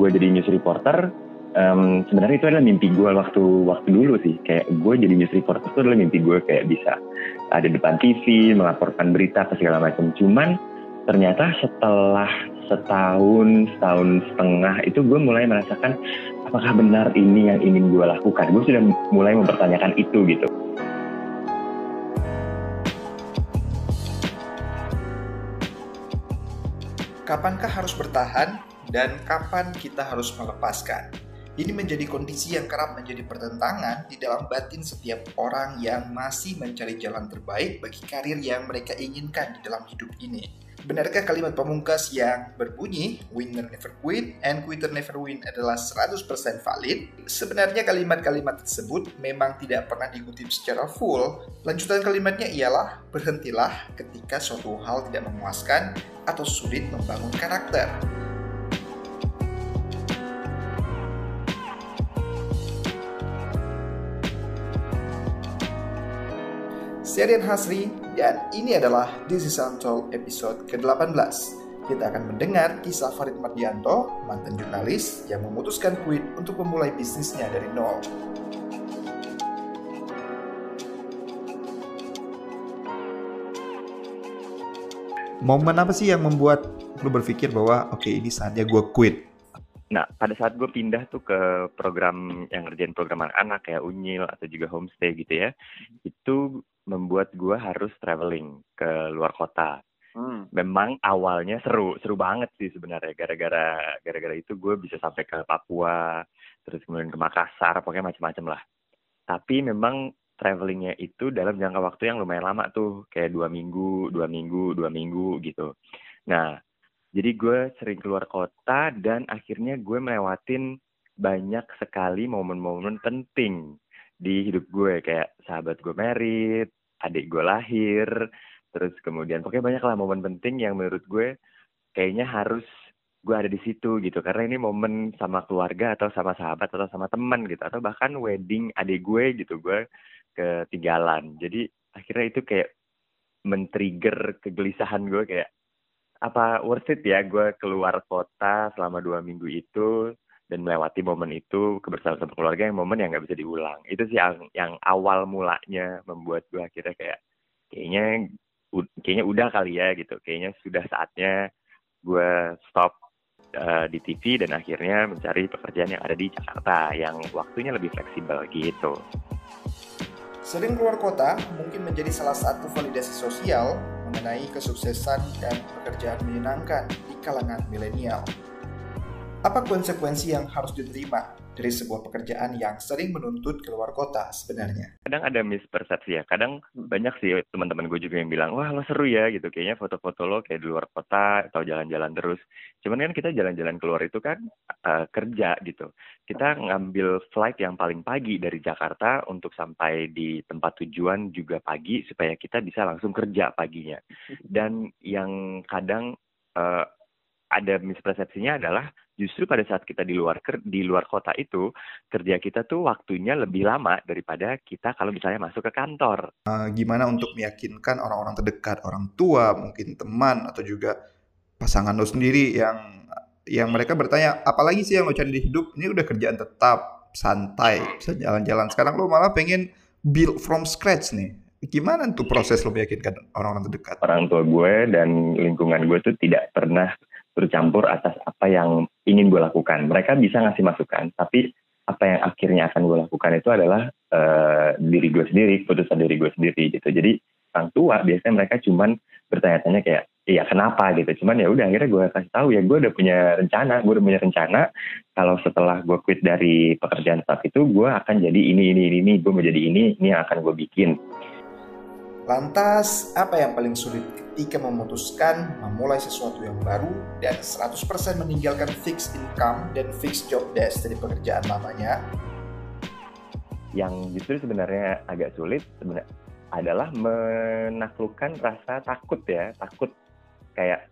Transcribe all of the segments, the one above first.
gue jadi news reporter um, sebenarnya itu adalah mimpi gue waktu waktu dulu sih. Kayak gue jadi news reporter itu adalah mimpi gue kayak bisa ada depan TV melaporkan berita ke segala macam. Cuman ternyata setelah setahun setahun setengah itu gue mulai merasakan apakah benar ini yang ingin gue lakukan? Gue sudah mulai mempertanyakan itu gitu. Kapankah harus bertahan dan kapan kita harus melepaskan. Ini menjadi kondisi yang kerap menjadi pertentangan di dalam batin setiap orang yang masih mencari jalan terbaik bagi karir yang mereka inginkan di dalam hidup ini. Benarkah kalimat pamungkas yang berbunyi winner never quit and quitter never win adalah 100% valid? Sebenarnya kalimat-kalimat tersebut memang tidak pernah dikutip secara full. Lanjutan kalimatnya ialah berhentilah ketika suatu hal tidak memuaskan atau sulit membangun karakter. Saya Rian Hasri dan ini adalah This is Untold episode ke-18. Kita akan mendengar kisah Farid Mardianto, mantan jurnalis yang memutuskan quit untuk memulai bisnisnya dari nol. Momen apa sih yang membuat lo berpikir bahwa oke okay, ini saatnya gue quit? Nah, pada saat gue pindah tuh ke program yang ngerjain program anak-anak kayak Unyil atau juga homestay gitu ya, itu membuat gue harus traveling ke luar kota. Hmm. Memang awalnya seru, seru banget sih sebenarnya. Gara-gara gara-gara itu gue bisa sampai ke Papua, terus kemudian ke Makassar, pokoknya macam-macam lah. Tapi memang travelingnya itu dalam jangka waktu yang lumayan lama tuh, kayak dua minggu, dua minggu, dua minggu gitu. Nah, jadi gue sering keluar kota dan akhirnya gue melewatin banyak sekali momen-momen penting di hidup gue kayak sahabat gue merit, adik gue lahir terus kemudian pokoknya banyak lah momen penting yang menurut gue kayaknya harus gue ada di situ gitu. Karena ini momen sama keluarga atau sama sahabat atau sama teman gitu atau bahkan wedding adik gue gitu gue ketinggalan. Jadi akhirnya itu kayak men-trigger kegelisahan gue kayak apa worth it ya gue keluar kota selama dua minggu itu dan melewati momen itu kebersamaan sama keluarga yang momen yang nggak bisa diulang itu sih yang yang awal mulanya membuat gue akhirnya kayak kayaknya kayaknya udah kali ya gitu kayaknya sudah saatnya gue stop uh, di TV dan akhirnya mencari pekerjaan yang ada di Jakarta yang waktunya lebih fleksibel gitu. Sering keluar kota mungkin menjadi salah satu validasi sosial mengenai kesuksesan dan pekerjaan menyenangkan di kalangan milenial. Apa konsekuensi yang harus diterima dari sebuah pekerjaan yang sering menuntut keluar kota sebenarnya? Kadang ada mispersepsi ya. Kadang banyak sih teman-teman gue juga yang bilang, wah lo seru ya gitu. Kayaknya foto-foto lo kayak di luar kota atau jalan-jalan terus. Cuman kan kita jalan-jalan keluar itu kan uh, kerja gitu. Kita ngambil flight yang paling pagi dari Jakarta untuk sampai di tempat tujuan juga pagi supaya kita bisa langsung kerja paginya. Dan yang kadang uh, ada mispersepsinya adalah justru pada saat kita di luar di luar kota itu kerja kita tuh waktunya lebih lama daripada kita kalau misalnya masuk ke kantor. Uh, gimana untuk meyakinkan orang-orang terdekat, orang tua, mungkin teman atau juga pasangan lo sendiri yang yang mereka bertanya, apalagi sih yang lo cari di hidup? Ini udah kerjaan tetap, santai, bisa jalan-jalan. Sekarang lo malah pengen build from scratch nih. Gimana tuh proses lo meyakinkan orang-orang terdekat? Orang tua gue dan lingkungan gue tuh tidak pernah bercampur atas apa yang ingin gue lakukan. Mereka bisa ngasih masukan, tapi apa yang akhirnya akan gue lakukan itu adalah uh, diri gue sendiri, keputusan diri gue sendiri gitu. Jadi orang tua biasanya mereka cuman bertanya-tanya kayak, iya kenapa gitu. Cuman ya udah akhirnya gue kasih tahu ya gue udah punya rencana, gue udah punya rencana kalau setelah gue quit dari pekerjaan saat itu gue akan jadi ini ini ini, ini. gue mau jadi ini, ini yang akan gue bikin. Lantas, apa yang paling sulit ketika memutuskan memulai sesuatu yang baru dan 100% meninggalkan fixed income dan fixed job desk dari pekerjaan lamanya? Yang justru sebenarnya agak sulit sebenarnya adalah menaklukkan rasa takut ya, takut kayak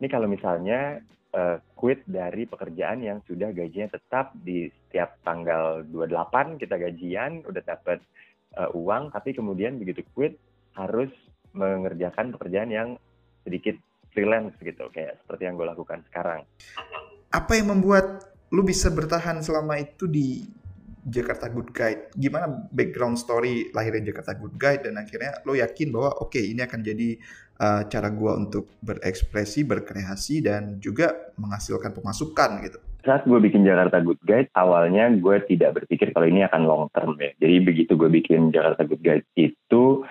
ini kalau misalnya uh, quit dari pekerjaan yang sudah gajinya tetap di setiap tanggal 28 kita gajian, udah dapat uh, uang, tapi kemudian begitu quit harus mengerjakan pekerjaan yang sedikit freelance gitu kayak seperti yang gue lakukan sekarang. Apa yang membuat lu bisa bertahan selama itu di Jakarta Good Guide. Gimana background story lahirnya Jakarta Good Guide dan akhirnya lo yakin bahwa oke okay, ini akan jadi uh, cara gua untuk berekspresi, berkreasi dan juga menghasilkan pemasukan gitu. Saat gue bikin Jakarta Good Guide, awalnya gue tidak berpikir kalau ini akan long term ya. Jadi begitu gue bikin Jakarta Good Guide itu,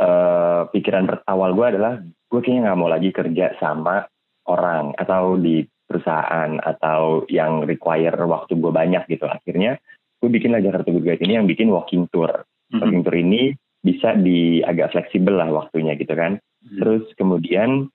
uh, pikiran awal gue adalah gue kayaknya nggak mau lagi kerja sama orang atau di perusahaan atau yang require waktu gue banyak gitu. Akhirnya gue bikinlah Jakarta Good Guide ini yang bikin walking tour. Mm-hmm. Walking tour ini bisa di agak fleksibel lah waktunya gitu kan. Mm-hmm. Terus kemudian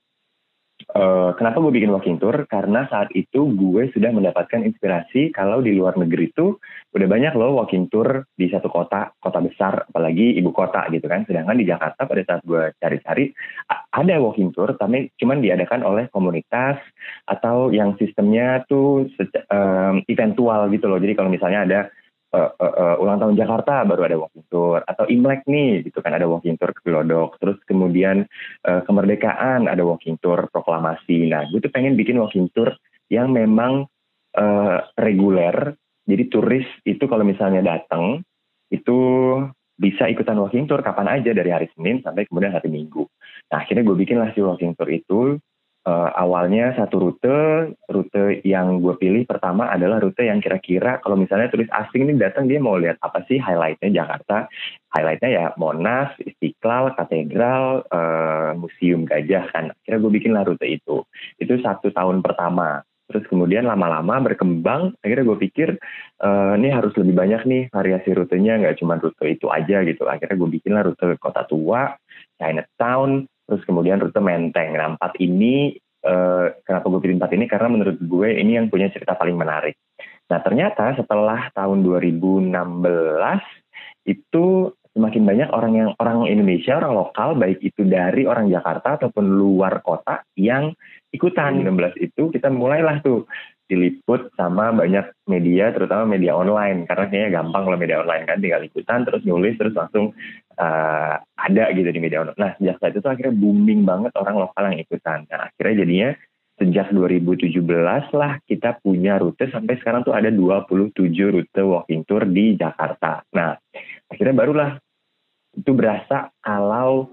uh, kenapa gue bikin walking tour? Karena saat itu gue sudah mendapatkan inspirasi kalau di luar negeri itu udah banyak loh walking tour di satu kota, kota besar, apalagi ibu kota gitu kan. Sedangkan di Jakarta pada saat gue cari-cari ada walking tour, tapi cuman diadakan oleh komunitas atau yang sistemnya tuh um, eventual gitu loh. Jadi kalau misalnya ada uh, uh, ulang tahun Jakarta baru ada walking tour atau Imlek nih gitu kan ada walking tour ke Glodok. Terus kemudian uh, kemerdekaan ada walking tour proklamasi. Nah gue tuh pengen bikin walking tour yang memang uh, reguler. Jadi turis itu kalau misalnya datang itu bisa ikutan walking tour kapan aja dari hari Senin sampai kemudian hari Minggu. Nah akhirnya gue bikin lah si walking tour itu uh, awalnya satu rute, rute yang gue pilih pertama adalah rute yang kira-kira kalau misalnya turis asing ini datang dia mau lihat apa sih highlightnya Jakarta, highlightnya ya Monas, Istiqlal, Katedral, uh, Museum Gajah kan. Kira gue bikin lah rute itu. Itu satu tahun pertama. Terus kemudian lama-lama berkembang, akhirnya gue pikir uh, ini harus lebih banyak nih variasi rutenya, nggak cuma rute itu aja gitu. Akhirnya gue bikin lah rute Kota Tua, Chinatown, terus kemudian rute Menteng. Nah empat ini uh, kenapa gue pilih empat ini karena menurut gue ini yang punya cerita paling menarik. Nah ternyata setelah tahun 2016 itu semakin banyak orang yang orang Indonesia, orang lokal, baik itu dari orang Jakarta ataupun luar kota yang ikutan. 16 itu kita mulailah tuh diliput sama banyak media, terutama media online. Karena kayaknya gampang kalau media online kan, tinggal ikutan, terus nulis, terus langsung uh, ada gitu di media online. Nah, sejak saat itu akhirnya booming banget orang lokal yang ikutan. Nah, akhirnya jadinya sejak 2017 lah kita punya rute sampai sekarang tuh ada 27 rute walking tour di Jakarta. Nah, akhirnya barulah itu berasa kalau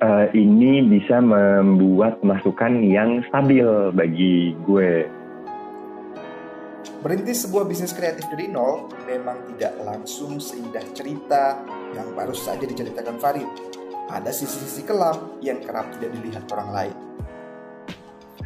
uh, ini bisa membuat masukan yang stabil bagi gue Merintis sebuah bisnis kreatif dari nol memang tidak langsung seindah cerita yang baru saja diceritakan Farid. Ada sisi-sisi kelam yang kerap tidak dilihat orang lain.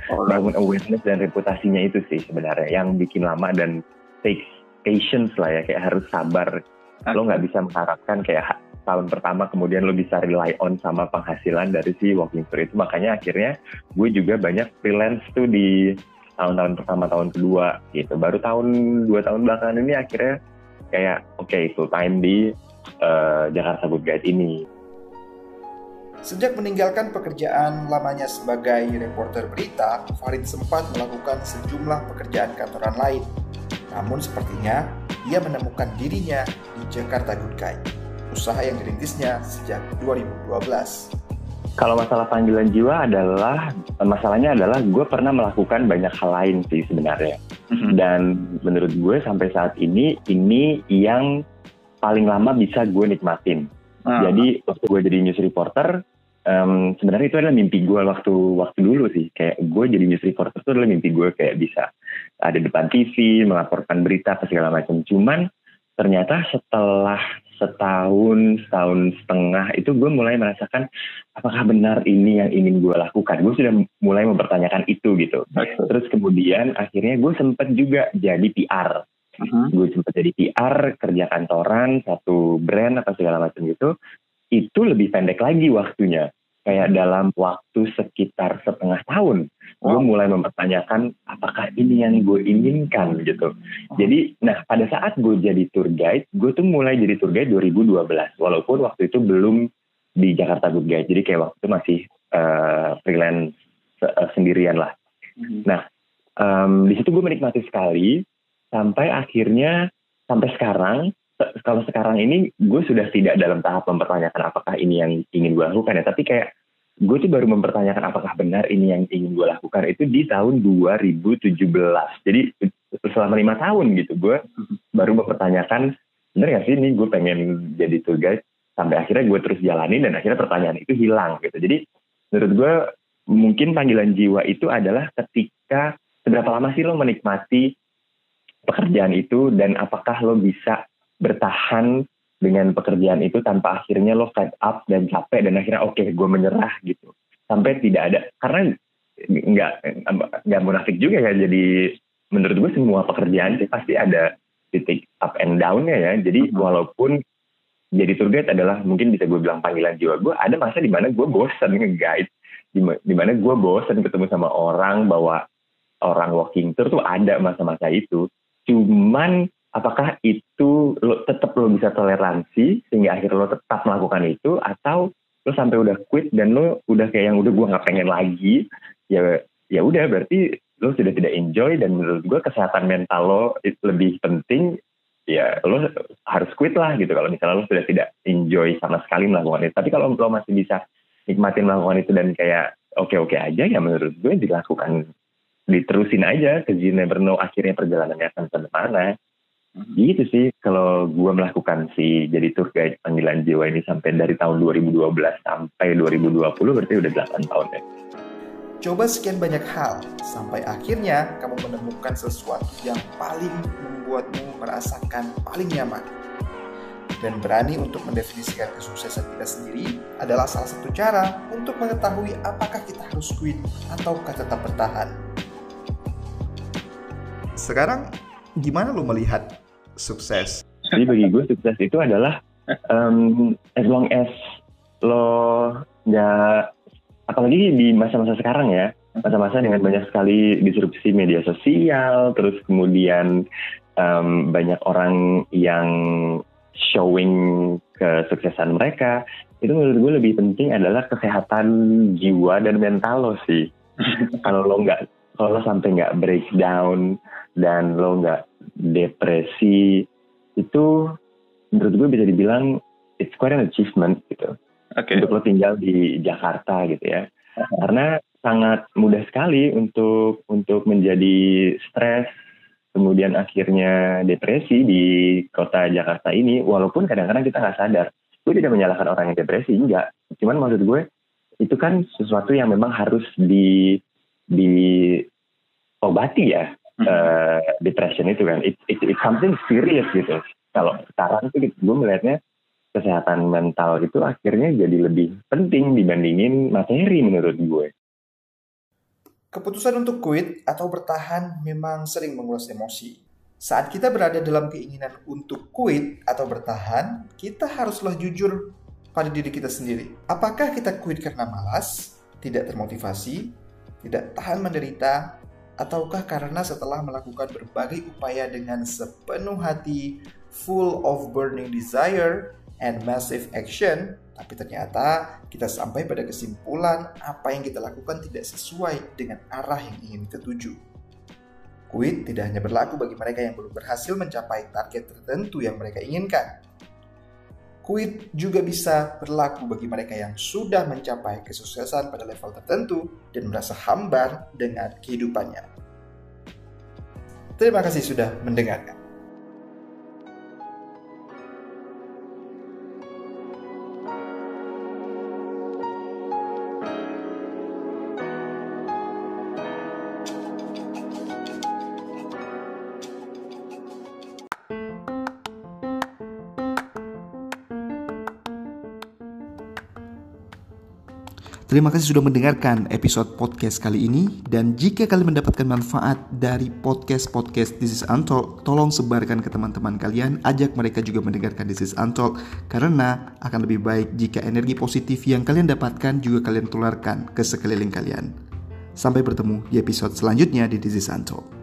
Bangun awareness dan reputasinya itu sih sebenarnya yang bikin lama dan takes patience lah ya kayak harus sabar. Lo nggak bisa mengharapkan kayak tahun pertama kemudian lo bisa rely on sama penghasilan dari si walking tour itu makanya akhirnya gue juga banyak freelance tuh di tahun-tahun pertama tahun kedua gitu baru tahun dua tahun belakangan ini akhirnya kayak oke okay, full time di uh, Jakarta Good Guide ini Sejak meninggalkan pekerjaan lamanya sebagai reporter berita, Farid sempat melakukan sejumlah pekerjaan kantoran lain. Namun sepertinya ia menemukan dirinya di Jakarta Good Guide, usaha yang dirintisnya sejak 2012. Kalau masalah panggilan jiwa adalah masalahnya adalah gue pernah melakukan banyak hal lain sih sebenarnya. Mm-hmm. Dan menurut gue sampai saat ini ini yang paling lama bisa gue nikmatin. Uh-huh. Jadi waktu gue jadi news reporter, um, sebenarnya itu adalah mimpi gue waktu waktu dulu sih. Kayak gue jadi news reporter itu adalah mimpi gue kayak bisa ada depan TV, melaporkan berita ke segala macam. Cuman ternyata setelah setahun, setahun setengah itu gue mulai merasakan apakah benar ini yang ingin gue lakukan. Gue sudah mulai mempertanyakan itu gitu. Terus kemudian akhirnya gue sempat juga jadi PR. Uh-huh. Gue sempat jadi PR, kerja kantoran, satu brand atau segala macam gitu. Itu lebih pendek lagi waktunya. Kayak dalam waktu sekitar setengah tahun gue mulai mempertanyakan apakah ini yang gue inginkan gitu. Oh. Jadi, nah pada saat gue jadi tour guide, gue tuh mulai jadi tour guide 2012, walaupun waktu itu belum di Jakarta Good Guide, jadi kayak waktu itu masih uh, freelance uh, sendirian lah. Mm-hmm. Nah, um, di situ gue menikmati sekali sampai akhirnya sampai sekarang kalau sekarang ini gue sudah tidak dalam tahap mempertanyakan apakah ini yang ingin gue lakukan ya tapi kayak gue tuh baru mempertanyakan apakah benar ini yang ingin gue lakukan itu di tahun 2017. Jadi selama lima tahun gitu gue baru mempertanyakan bener gak sih ini gue pengen jadi tour guide? Sampai akhirnya gue terus jalani dan akhirnya pertanyaan itu hilang gitu. Jadi menurut gue mungkin panggilan jiwa itu adalah ketika seberapa lama sih lo menikmati pekerjaan itu dan apakah lo bisa bertahan dengan pekerjaan itu tanpa akhirnya lo fed up dan capek dan akhirnya oke okay, gue menyerah gitu. Sampai tidak ada karena nggak nggak munafik juga ya. Jadi menurut gue semua pekerjaan sih pasti ada titik up and down-nya ya. Jadi uh-huh. walaupun jadi tour guide adalah mungkin bisa gue bilang panggilan jiwa gue ada masa di mana gue bosan nge-guide. Di mana gue bosan ketemu sama orang bawa orang walking tour tuh ada masa-masa itu. Cuman apakah itu lo tetap lo bisa toleransi sehingga akhirnya lo tetap melakukan itu? Atau lo sampai udah quit dan lo udah kayak yang udah gue nggak pengen lagi ya ya udah berarti lo sudah tidak enjoy dan menurut gue kesehatan mental lo lebih penting ya lo harus quit lah gitu. Kalau misalnya lo sudah tidak enjoy sama sekali melakukan itu. Tapi kalau lo masih bisa nikmatin melakukan itu dan kayak oke-oke aja ya menurut gue dilakukan diterusin aja ke you never know akhirnya perjalanannya akan ke mana Gitu sih kalau gue melakukan si jadi tour guide panggilan jiwa ini sampai dari tahun 2012 sampai 2020 berarti udah 8 tahun ya. Coba sekian banyak hal sampai akhirnya kamu menemukan sesuatu yang paling membuatmu merasakan paling nyaman. Dan berani untuk mendefinisikan kesuksesan kita sendiri adalah salah satu cara untuk mengetahui apakah kita harus quit ataukah tetap bertahan. Sekarang gimana lo melihat sukses? Jadi bagi gue sukses itu adalah um, as long as lo nggak apalagi di masa-masa sekarang ya masa-masa dengan banyak sekali disrupsi media sosial terus kemudian um, banyak orang yang showing kesuksesan mereka itu menurut gue lebih penting adalah kesehatan jiwa dan mental lo sih kalau lo nggak kalau lo sampai nggak breakdown dan lo nggak depresi itu menurut gue bisa dibilang it's quite an achievement gitu. Okay. untuk lo tinggal di Jakarta gitu ya. Karena sangat mudah sekali untuk untuk menjadi stres kemudian akhirnya depresi di kota Jakarta ini walaupun kadang-kadang kita nggak sadar. Gue tidak menyalahkan orang yang depresi enggak cuman maksud gue itu kan sesuatu yang memang harus di di obati ya uh, depression itu kan it, it, it's something serious gitu kalau sekarang tuh gue melihatnya kesehatan mental itu akhirnya jadi lebih penting dibandingin materi menurut gue. Keputusan untuk quit atau bertahan memang sering menguras emosi. Saat kita berada dalam keinginan untuk quit atau bertahan, kita haruslah jujur pada diri kita sendiri. Apakah kita quit karena malas, tidak termotivasi, tidak tahan menderita, ataukah karena setelah melakukan berbagai upaya dengan sepenuh hati, full of burning desire and massive action, tapi ternyata kita sampai pada kesimpulan apa yang kita lakukan tidak sesuai dengan arah yang ingin kita tuju. Quit tidak hanya berlaku bagi mereka yang belum berhasil mencapai target tertentu yang mereka inginkan, Quit juga bisa berlaku bagi mereka yang sudah mencapai kesuksesan pada level tertentu dan merasa hambar dengan kehidupannya. Terima kasih sudah mendengarkan. Terima kasih sudah mendengarkan episode podcast kali ini dan jika kalian mendapatkan manfaat dari podcast-podcast This is Untalk, tolong sebarkan ke teman-teman kalian, ajak mereka juga mendengarkan This is Untalk karena akan lebih baik jika energi positif yang kalian dapatkan juga kalian tularkan ke sekeliling kalian. Sampai bertemu di episode selanjutnya di This is Untalk.